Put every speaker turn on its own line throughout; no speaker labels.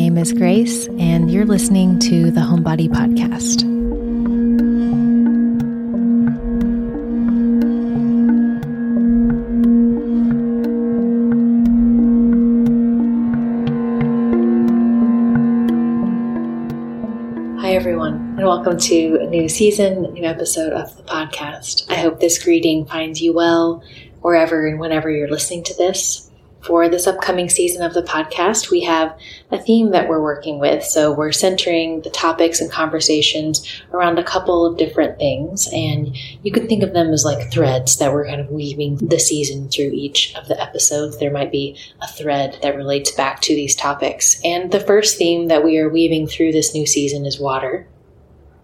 name is Grace, and you're listening to the Homebody Podcast. Hi, everyone, and welcome to a new season, a new episode of the podcast. I hope this greeting finds you well wherever and whenever you're listening to this for this upcoming season of the podcast, we have a theme that we're working with. So we're centering the topics and conversations around a couple of different things. And you can think of them as like threads that we're kind of weaving the season through each of the episodes. There might be a thread that relates back to these topics. And the first theme that we are weaving through this new season is water.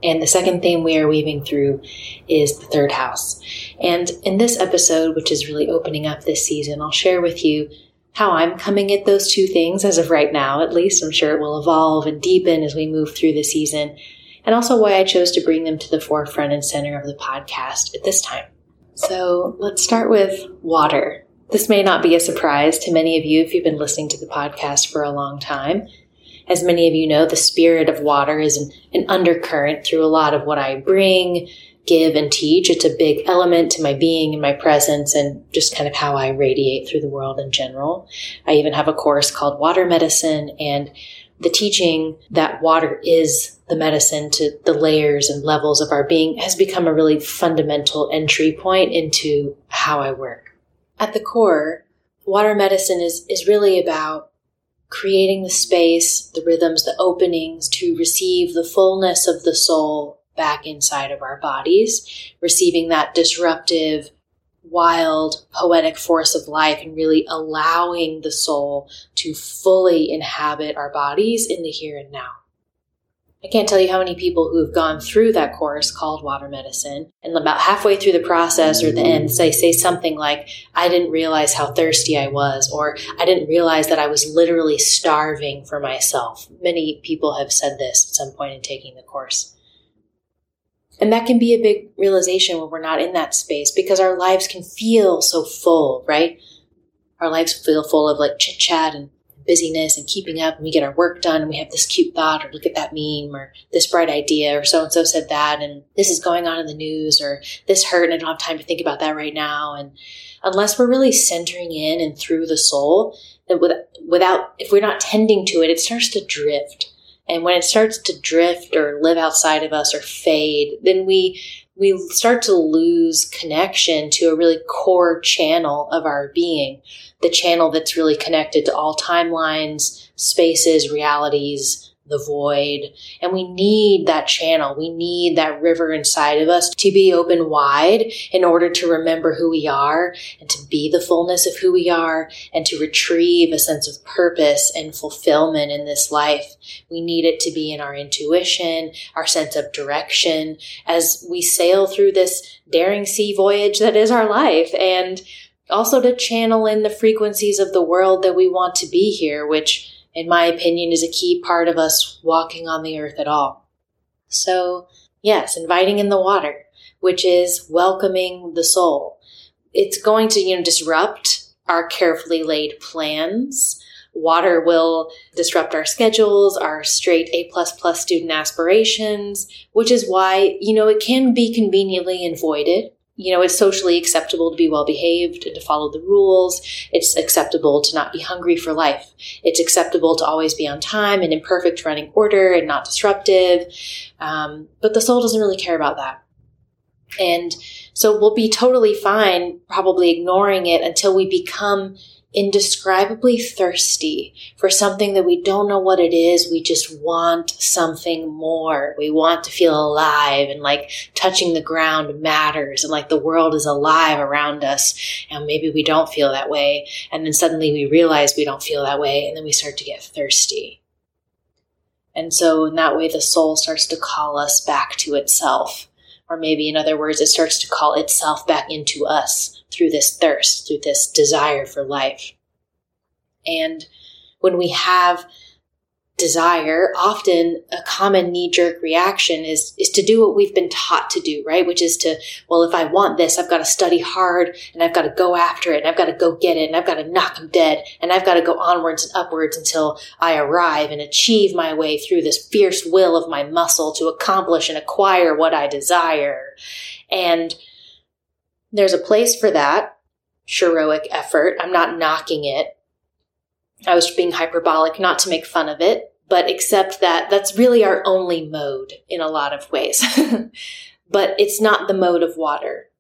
And the second theme we are weaving through is the third house. And in this episode, which is really opening up this season, I'll share with you how I'm coming at those two things as of right now, at least. I'm sure it will evolve and deepen as we move through the season, and also why I chose to bring them to the forefront and center of the podcast at this time. So let's start with water. This may not be a surprise to many of you if you've been listening to the podcast for a long time. As many of you know, the spirit of water is an, an undercurrent through a lot of what I bring, give and teach. It's a big element to my being and my presence and just kind of how I radiate through the world in general. I even have a course called Water Medicine and the teaching that water is the medicine to the layers and levels of our being has become a really fundamental entry point into how I work. At the core, water medicine is, is really about creating the space, the rhythms, the openings to receive the fullness of the soul back inside of our bodies, receiving that disruptive, wild, poetic force of life and really allowing the soul to fully inhabit our bodies in the here and now. I can't tell you how many people who have gone through that course called water medicine and about halfway through the process or the end say say something like I didn't realize how thirsty I was or I didn't realize that I was literally starving for myself. Many people have said this at some point in taking the course. And that can be a big realization when we're not in that space because our lives can feel so full, right? Our lives feel full of like chit chat and busyness and keeping up and we get our work done and we have this cute thought or look at that meme or this bright idea or so and so said that and this is going on in the news or this hurt and I don't have time to think about that right now. And unless we're really centering in and through the soul, that without, if we're not tending to it, it starts to drift and when it starts to drift or live outside of us or fade, then we we start to lose connection to a really core channel of our being, the channel that's really connected to all timelines, spaces, realities, the void. And we need that channel. We need that river inside of us to be open wide in order to remember who we are and to be the fullness of who we are and to retrieve a sense of purpose and fulfillment in this life. We need it to be in our intuition, our sense of direction as we sail through this daring sea voyage that is our life and also to channel in the frequencies of the world that we want to be here, which in my opinion, is a key part of us walking on the earth at all. So, yes, inviting in the water, which is welcoming the soul. It's going to, you know, disrupt our carefully laid plans. Water will disrupt our schedules, our straight A plus plus student aspirations, which is why, you know, it can be conveniently avoided you know, it's socially acceptable to be well behaved and to follow the rules. It's acceptable to not be hungry for life. It's acceptable to always be on time and in perfect running order and not disruptive. Um, but the soul doesn't really care about that. And so we'll be totally fine, probably ignoring it until we become indescribably thirsty for something that we don't know what it is. We just want something more. We want to feel alive and like touching the ground matters and like the world is alive around us. And maybe we don't feel that way. And then suddenly we realize we don't feel that way. And then we start to get thirsty. And so in that way, the soul starts to call us back to itself. Or maybe in other words, it starts to call itself back into us through this thirst, through this desire for life. And when we have desire, often a common knee jerk reaction is, is to do what we've been taught to do, right? Which is to, well, if I want this, I've got to study hard and I've got to go after it and I've got to go get it and I've got to knock them dead and I've got to go onwards and upwards until I arrive and achieve my way through this fierce will of my muscle to accomplish and acquire what I desire. And there's a place for that heroic effort. I'm not knocking it. I was being hyperbolic, not to make fun of it, but accept that that's really our only mode in a lot of ways. but it's not the mode of water.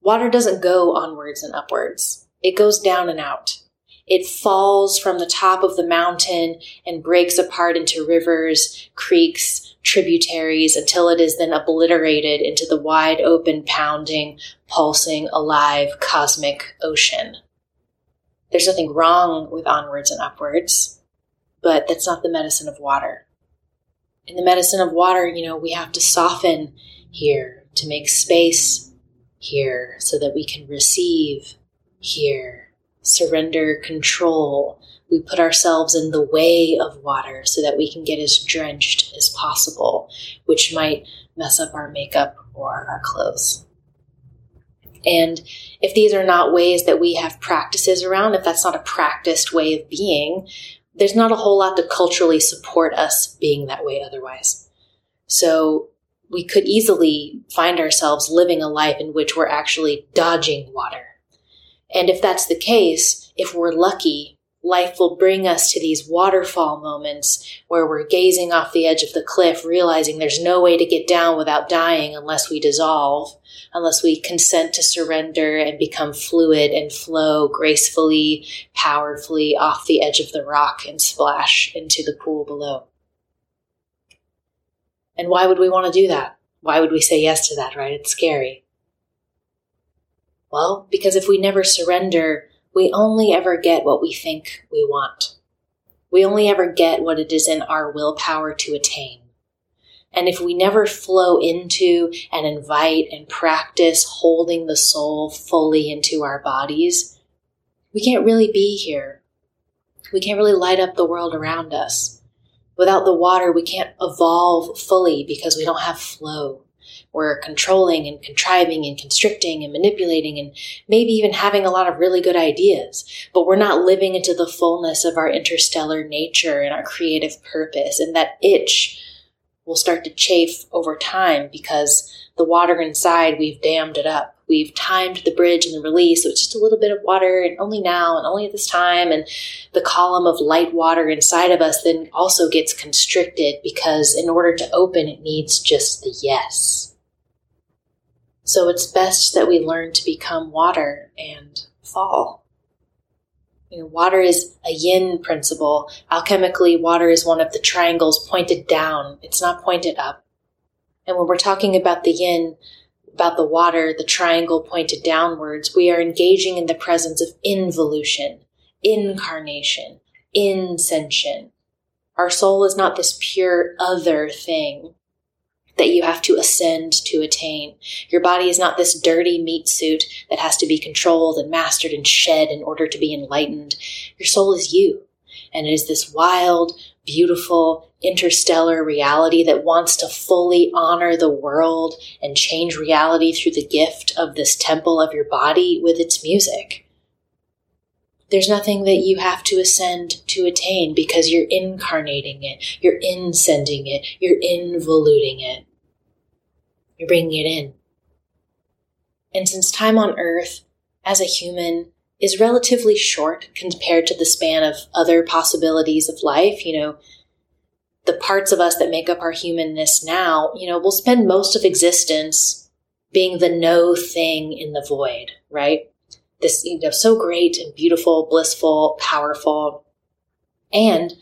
Water doesn't go onwards and upwards. It goes down and out. It falls from the top of the mountain and breaks apart into rivers, creeks, tributaries until it is then obliterated into the wide open, pounding, pulsing, alive, cosmic ocean. There's nothing wrong with onwards and upwards, but that's not the medicine of water. In the medicine of water, you know, we have to soften here to make space here so that we can receive here, surrender control. We put ourselves in the way of water so that we can get as drenched as possible, which might mess up our makeup or our clothes. And if these are not ways that we have practices around, if that's not a practiced way of being, there's not a whole lot to culturally support us being that way otherwise. So we could easily find ourselves living a life in which we're actually dodging water. And if that's the case, if we're lucky, life will bring us to these waterfall moments where we're gazing off the edge of the cliff, realizing there's no way to get down without dying unless we dissolve, unless we consent to surrender and become fluid and flow gracefully, powerfully off the edge of the rock and splash into the pool below. And why would we want to do that? Why would we say yes to that, right? It's scary. Well, because if we never surrender, we only ever get what we think we want. We only ever get what it is in our willpower to attain. And if we never flow into and invite and practice holding the soul fully into our bodies, we can't really be here. We can't really light up the world around us. Without the water, we can't evolve fully because we don't have flow. We're controlling and contriving and constricting and manipulating and maybe even having a lot of really good ideas, but we're not living into the fullness of our interstellar nature and our creative purpose. And that itch will start to chafe over time because the water inside, we've dammed it up. We've timed the bridge and the release, so it's just a little bit of water, and only now and only at this time. And the column of light water inside of us then also gets constricted because in order to open, it needs just the yes. So it's best that we learn to become water and fall. You know, water is a yin principle. Alchemically, water is one of the triangles pointed down. It's not pointed up. And when we're talking about the yin, about the water, the triangle pointed downwards, we are engaging in the presence of involution, incarnation, inscension. Our soul is not this pure other thing that you have to ascend to attain. Your body is not this dirty meat suit that has to be controlled and mastered and shed in order to be enlightened. Your soul is you. And it is this wild, beautiful, interstellar reality that wants to fully honor the world and change reality through the gift of this temple of your body with its music. There's nothing that you have to ascend to attain because you're incarnating it, you're insending it, you're involuting it. You're bringing it in. And since time on earth, as a human, is relatively short compared to the span of other possibilities of life, you know, the parts of us that make up our humanness now, you know, we'll spend most of existence being the no thing in the void, right? This, you know, so great and beautiful, blissful, powerful. And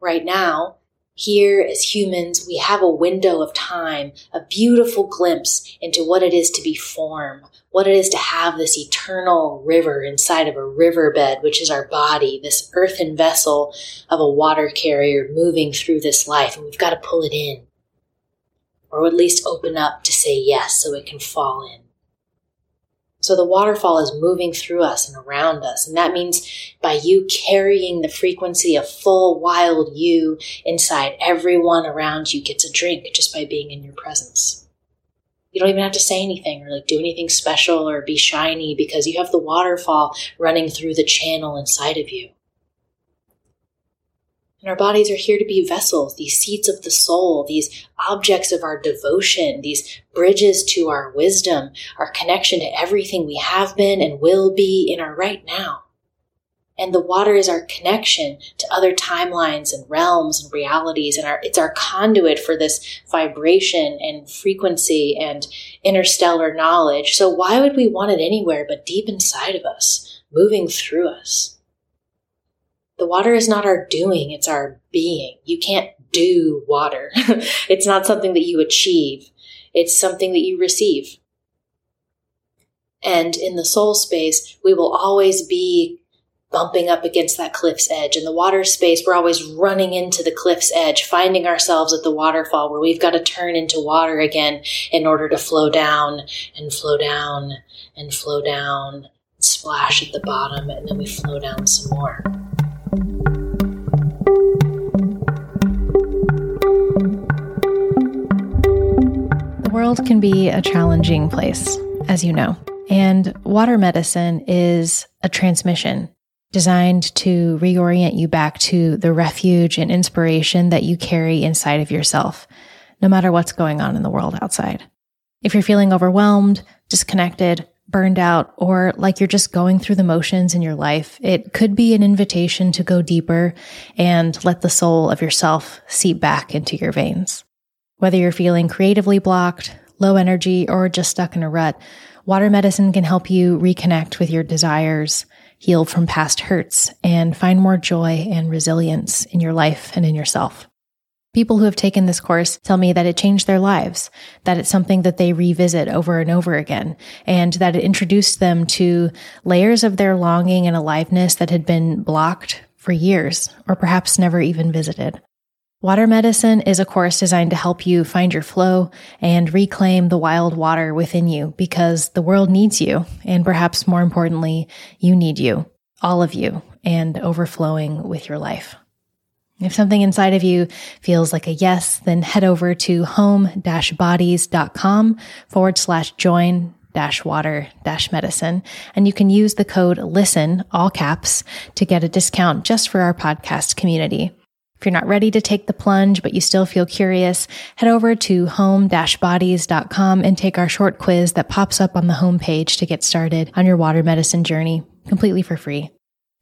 right now, here, as humans, we have a window of time, a beautiful glimpse into what it is to be form, what it is to have this eternal river inside of a riverbed, which is our body, this earthen vessel of a water carrier moving through this life. And we've got to pull it in, or at least open up to say yes so it can fall in. So the waterfall is moving through us and around us. And that means by you carrying the frequency of full wild you inside, everyone around you gets a drink just by being in your presence. You don't even have to say anything or like do anything special or be shiny because you have the waterfall running through the channel inside of you. And our bodies are here to be vessels, these seats of the soul, these objects of our devotion, these bridges to our wisdom, our connection to everything we have been and will be in our right now. And the water is our connection to other timelines and realms and realities. And our, it's our conduit for this vibration and frequency and interstellar knowledge. So why would we want it anywhere but deep inside of us, moving through us? The water is not our doing, it's our being. You can't do water. it's not something that you achieve. It's something that you receive. And in the soul space, we will always be bumping up against that cliff's edge. In the water space, we're always running into the cliff's edge, finding ourselves at the waterfall where we've got to turn into water again in order to flow down and flow down and flow down, splash at the bottom, and then we flow down some more.
World can be a challenging place, as you know. And water medicine is a transmission designed to reorient you back to the refuge and inspiration that you carry inside of yourself, no matter what's going on in the world outside. If you're feeling overwhelmed, disconnected, burned out, or like you're just going through the motions in your life, it could be an invitation to go deeper and let the soul of yourself seep back into your veins. Whether you're feeling creatively blocked, low energy, or just stuck in a rut, water medicine can help you reconnect with your desires, heal from past hurts, and find more joy and resilience in your life and in yourself. People who have taken this course tell me that it changed their lives, that it's something that they revisit over and over again, and that it introduced them to layers of their longing and aliveness that had been blocked for years, or perhaps never even visited. Water medicine is a course designed to help you find your flow and reclaim the wild water within you because the world needs you. And perhaps more importantly, you need you, all of you, and overflowing with your life. If something inside of you feels like a yes, then head over to home-bodies.com forward slash join dash water dash medicine. And you can use the code LISTEN, all caps, to get a discount just for our podcast community. If you're not ready to take the plunge, but you still feel curious, head over to home-bodies.com and take our short quiz that pops up on the homepage to get started on your water medicine journey completely for free.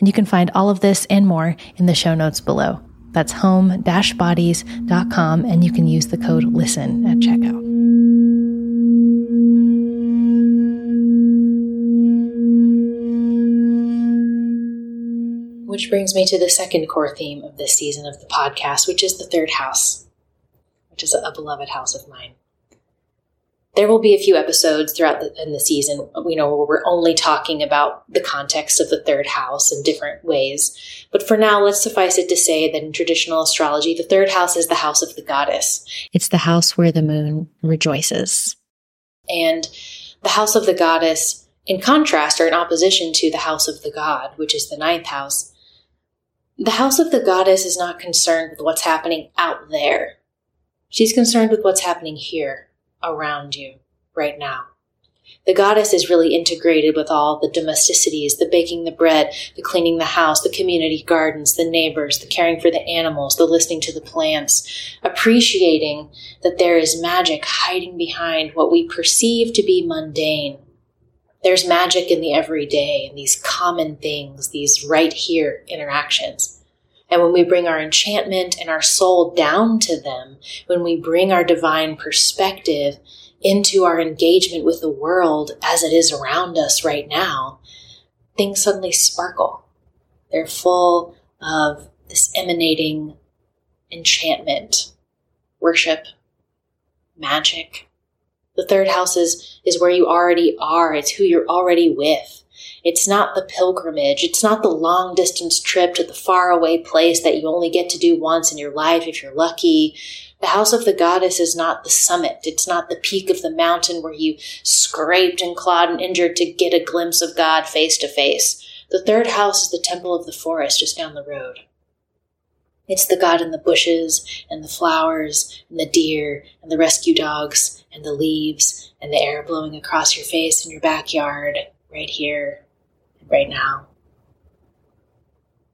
And you can find all of this and more in the show notes below. That's home-bodies.com and you can use the code LISTEN at checkout.
Which brings me to the second core theme of this season of the podcast, which is the third house, which is a beloved house of mine. There will be a few episodes throughout the, in the season, you know, where we're only talking about the context of the third house in different ways. But for now, let's suffice it to say that in traditional astrology, the third house is the house of the goddess.
It's the house where the moon rejoices.
And the house of the goddess, in contrast or in opposition to the house of the god, which is the ninth house, the house of the goddess is not concerned with what's happening out there. She's concerned with what's happening here, around you, right now. The goddess is really integrated with all the domesticities, the baking the bread, the cleaning the house, the community gardens, the neighbors, the caring for the animals, the listening to the plants, appreciating that there is magic hiding behind what we perceive to be mundane. There's magic in the everyday, in these common things, these right here interactions. And when we bring our enchantment and our soul down to them, when we bring our divine perspective into our engagement with the world as it is around us right now, things suddenly sparkle. They're full of this emanating enchantment, worship, magic, the third house is, is where you already are. It's who you're already with. It's not the pilgrimage. It's not the long distance trip to the faraway place that you only get to do once in your life if you're lucky. The house of the goddess is not the summit. It's not the peak of the mountain where you scraped and clawed and injured to get a glimpse of God face to face. The third house is the temple of the forest just down the road. It's the God in the bushes and the flowers and the deer and the rescue dogs and the leaves and the air blowing across your face in your backyard right here, right now.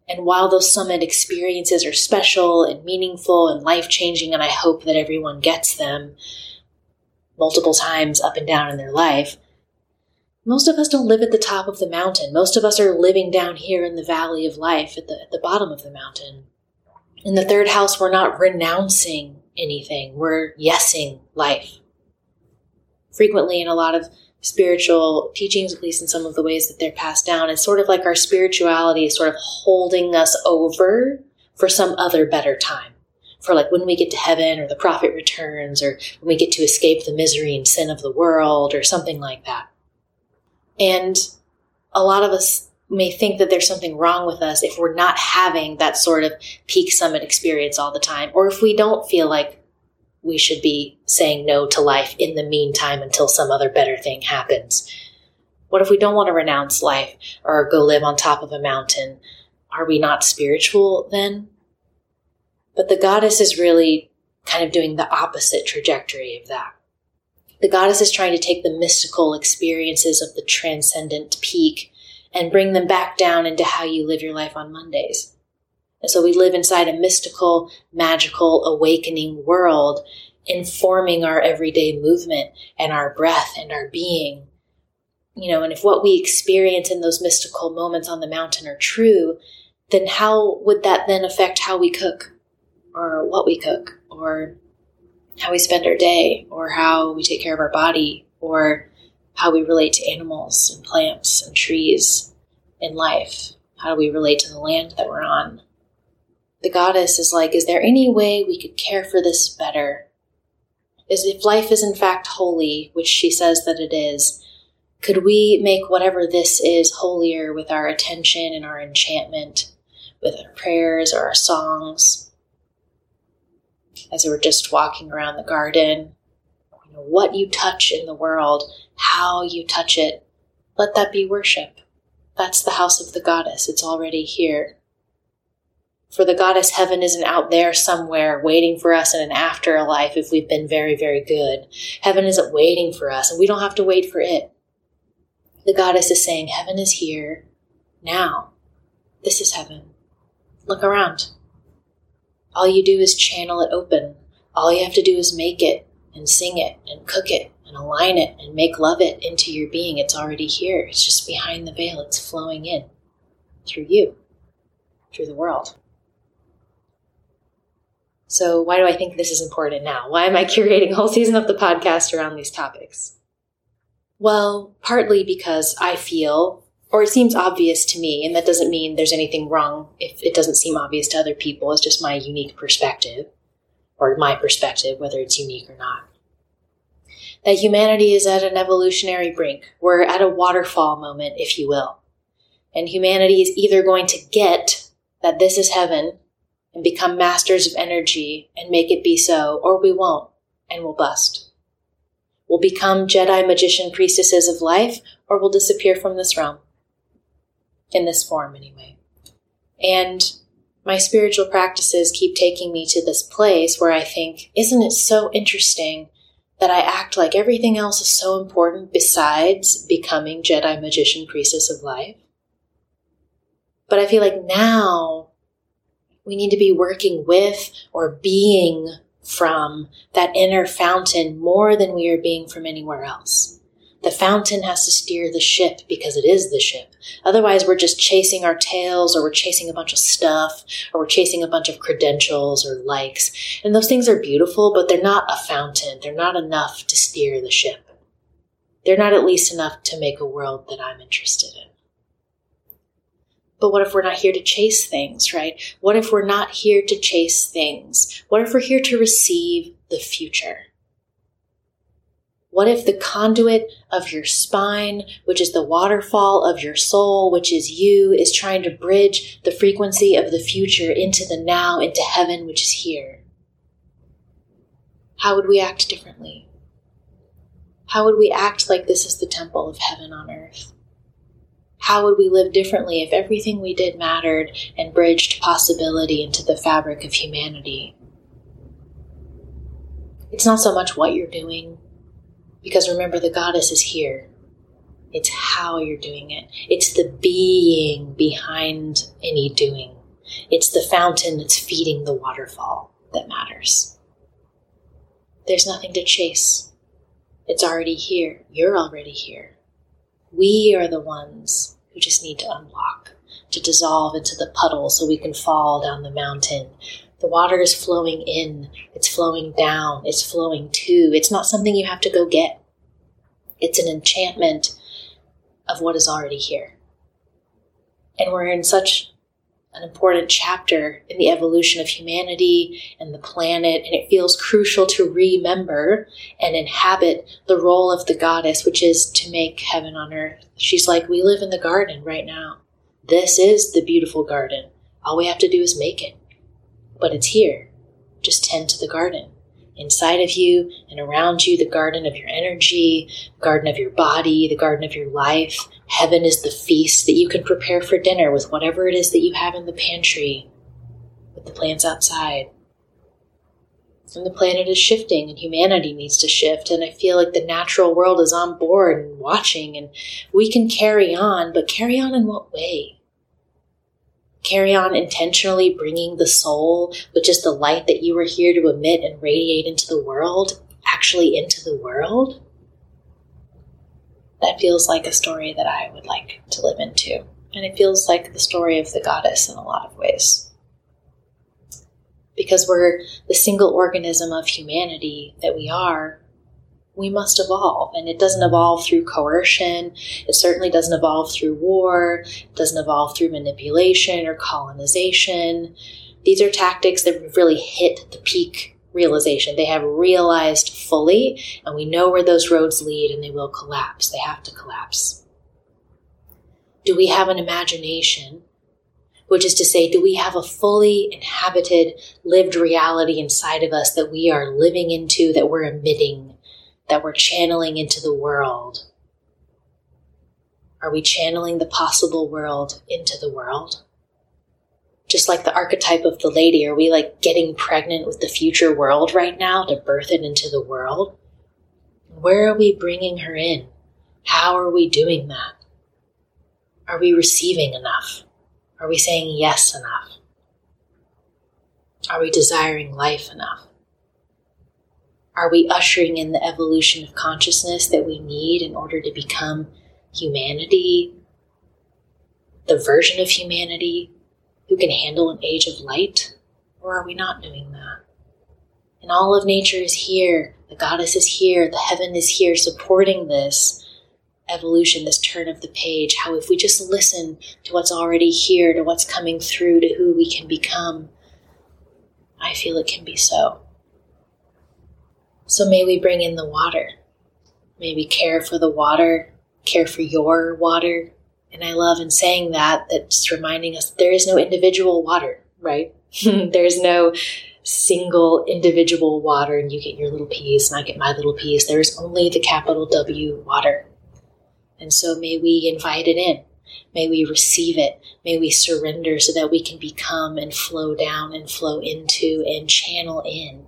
And while those summit experiences are special and meaningful and life changing, and I hope that everyone gets them multiple times up and down in their life, most of us don't live at the top of the mountain. Most of us are living down here in the valley of life at the, at the bottom of the mountain. In the third house, we're not renouncing anything, we're yesing life. Frequently, in a lot of spiritual teachings, at least in some of the ways that they're passed down. It's sort of like our spirituality is sort of holding us over for some other better time. For like when we get to heaven or the prophet returns or when we get to escape the misery and sin of the world or something like that. And a lot of us may think that there's something wrong with us if we're not having that sort of peak summit experience all the time, or if we don't feel like we should be saying no to life in the meantime until some other better thing happens? What if we don't want to renounce life or go live on top of a mountain? Are we not spiritual then? But the goddess is really kind of doing the opposite trajectory of that. The goddess is trying to take the mystical experiences of the transcendent peak and bring them back down into how you live your life on Mondays. And so we live inside a mystical, magical, awakening world, informing our everyday movement and our breath and our being. You know, and if what we experience in those mystical moments on the mountain are true, then how would that then affect how we cook or what we cook or how we spend our day or how we take care of our body or how we relate to animals and plants and trees in life? How do we relate to the land that we're on? The goddess is like, is there any way we could care for this better? Is if life is in fact holy, which she says that it is, could we make whatever this is holier with our attention and our enchantment, with our prayers or our songs? As we were just walking around the garden, you know, what you touch in the world, how you touch it, let that be worship. That's the house of the goddess. It's already here. For the goddess heaven isn't out there somewhere waiting for us in an afterlife if we've been very, very good. Heaven isn't waiting for us, and we don't have to wait for it. The goddess is saying, Heaven is here now. This is heaven. Look around. All you do is channel it open. All you have to do is make it and sing it and cook it and align it and make love it into your being. It's already here. It's just behind the veil. It's flowing in through you, through the world. So, why do I think this is important now? Why am I curating a whole season of the podcast around these topics? Well, partly because I feel, or it seems obvious to me, and that doesn't mean there's anything wrong if it doesn't seem obvious to other people. It's just my unique perspective, or my perspective, whether it's unique or not. That humanity is at an evolutionary brink. We're at a waterfall moment, if you will. And humanity is either going to get that this is heaven and become masters of energy and make it be so, or we won't and we'll bust. We'll become Jedi magician priestesses of life, or we'll disappear from this realm. In this form, anyway. And my spiritual practices keep taking me to this place where I think, isn't it so interesting that I act like everything else is so important besides becoming Jedi magician priestess of life? But I feel like now we need to be working with or being from that inner fountain more than we are being from anywhere else. The fountain has to steer the ship because it is the ship. Otherwise, we're just chasing our tails or we're chasing a bunch of stuff or we're chasing a bunch of credentials or likes. And those things are beautiful, but they're not a fountain. They're not enough to steer the ship. They're not at least enough to make a world that I'm interested in. But what if we're not here to chase things, right? What if we're not here to chase things? What if we're here to receive the future? What if the conduit of your spine, which is the waterfall of your soul, which is you, is trying to bridge the frequency of the future into the now, into heaven, which is here? how would we act differently? How would we act like this is the temple of heaven on earth? How would we live differently if everything we did mattered and bridged possibility into the fabric of humanity? It's not so much what you're doing, because remember, the goddess is here. It's how you're doing it. It's the being behind any doing. It's the fountain that's feeding the waterfall that matters. There's nothing to chase. It's already here. You're already here. We are the ones who just need to unblock, to dissolve into the puddle so we can fall down the mountain. The water is flowing in, it's flowing down, it's flowing to. It's not something you have to go get. It's an enchantment of what is already here. And we're in such an important chapter in the evolution of humanity and the planet, and it feels crucial to remember and inhabit the role of the goddess, which is to make heaven on earth. She's like, We live in the garden right now. This is the beautiful garden. All we have to do is make it. But it's here. Just tend to the garden inside of you and around you, the garden of your energy, the garden of your body, the garden of your life. Heaven is the feast that you can prepare for dinner with whatever it is that you have in the pantry, with the plants outside. And the planet is shifting and humanity needs to shift. And I feel like the natural world is on board and watching, and we can carry on, but carry on in what way? Carry on intentionally bringing the soul, which is the light that you were here to emit and radiate into the world, actually into the world? That feels like a story that I would like to live into. And it feels like the story of the goddess in a lot of ways. Because we're the single organism of humanity that we are, we must evolve. And it doesn't evolve through coercion. It certainly doesn't evolve through war. It doesn't evolve through manipulation or colonization. These are tactics that really hit the peak realization. They have realized fully, and we know where those roads lead, and they will collapse. They have to collapse. Do we have an imagination? Which is to say, do we have a fully inhabited, lived reality inside of us that we are living into, that we're emitting that we're channeling into the world? Are we channeling the possible world into the world? Just like the archetype of the lady, are we like getting pregnant with the future world right now to birth it into the world? Where are we bringing her in? How are we doing that? Are we receiving enough? Are we saying yes enough? Are we desiring life enough? Are we ushering in the evolution of consciousness that we need in order to become humanity, the version of humanity who can handle an age of light? Or are we not doing that? And all of nature is here, the goddess is here, the heaven is here supporting this evolution, this turn of the page. How if we just listen to what's already here, to what's coming through, to who we can become, I feel it can be so. So may we bring in the water. May we care for the water, care for your water. And I love in saying that, that's reminding us there is no individual water, right? There's no single individual water and you get your little piece and I get my little piece. There's only the capital W water. And so may we invite it in. May we receive it. May we surrender so that we can become and flow down and flow into and channel in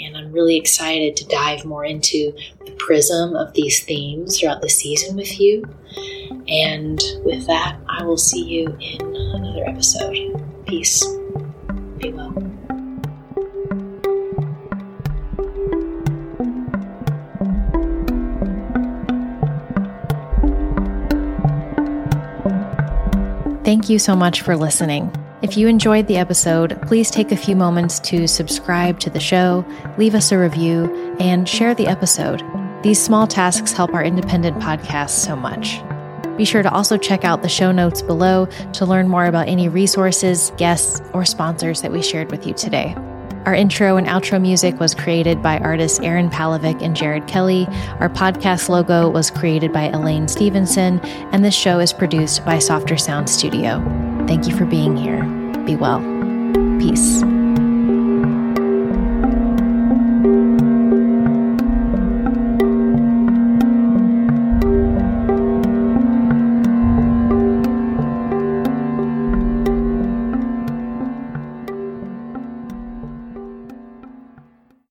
and I'm really excited to dive more into the prism of these themes throughout the season with you. And with that, I will see you in another episode. Peace. Be well.
Thank you so much for listening. If you enjoyed the episode, please take a few moments to subscribe to the show, leave us a review, and share the episode. These small tasks help our independent podcast so much. Be sure to also check out the show notes below to learn more about any resources, guests, or sponsors that we shared with you today. Our intro and outro music was created by artists Aaron Palovic and Jared Kelly. Our podcast logo was created by Elaine Stevenson, and this show is produced by Softer Sound Studio. Thank you for being here. Be well. Peace.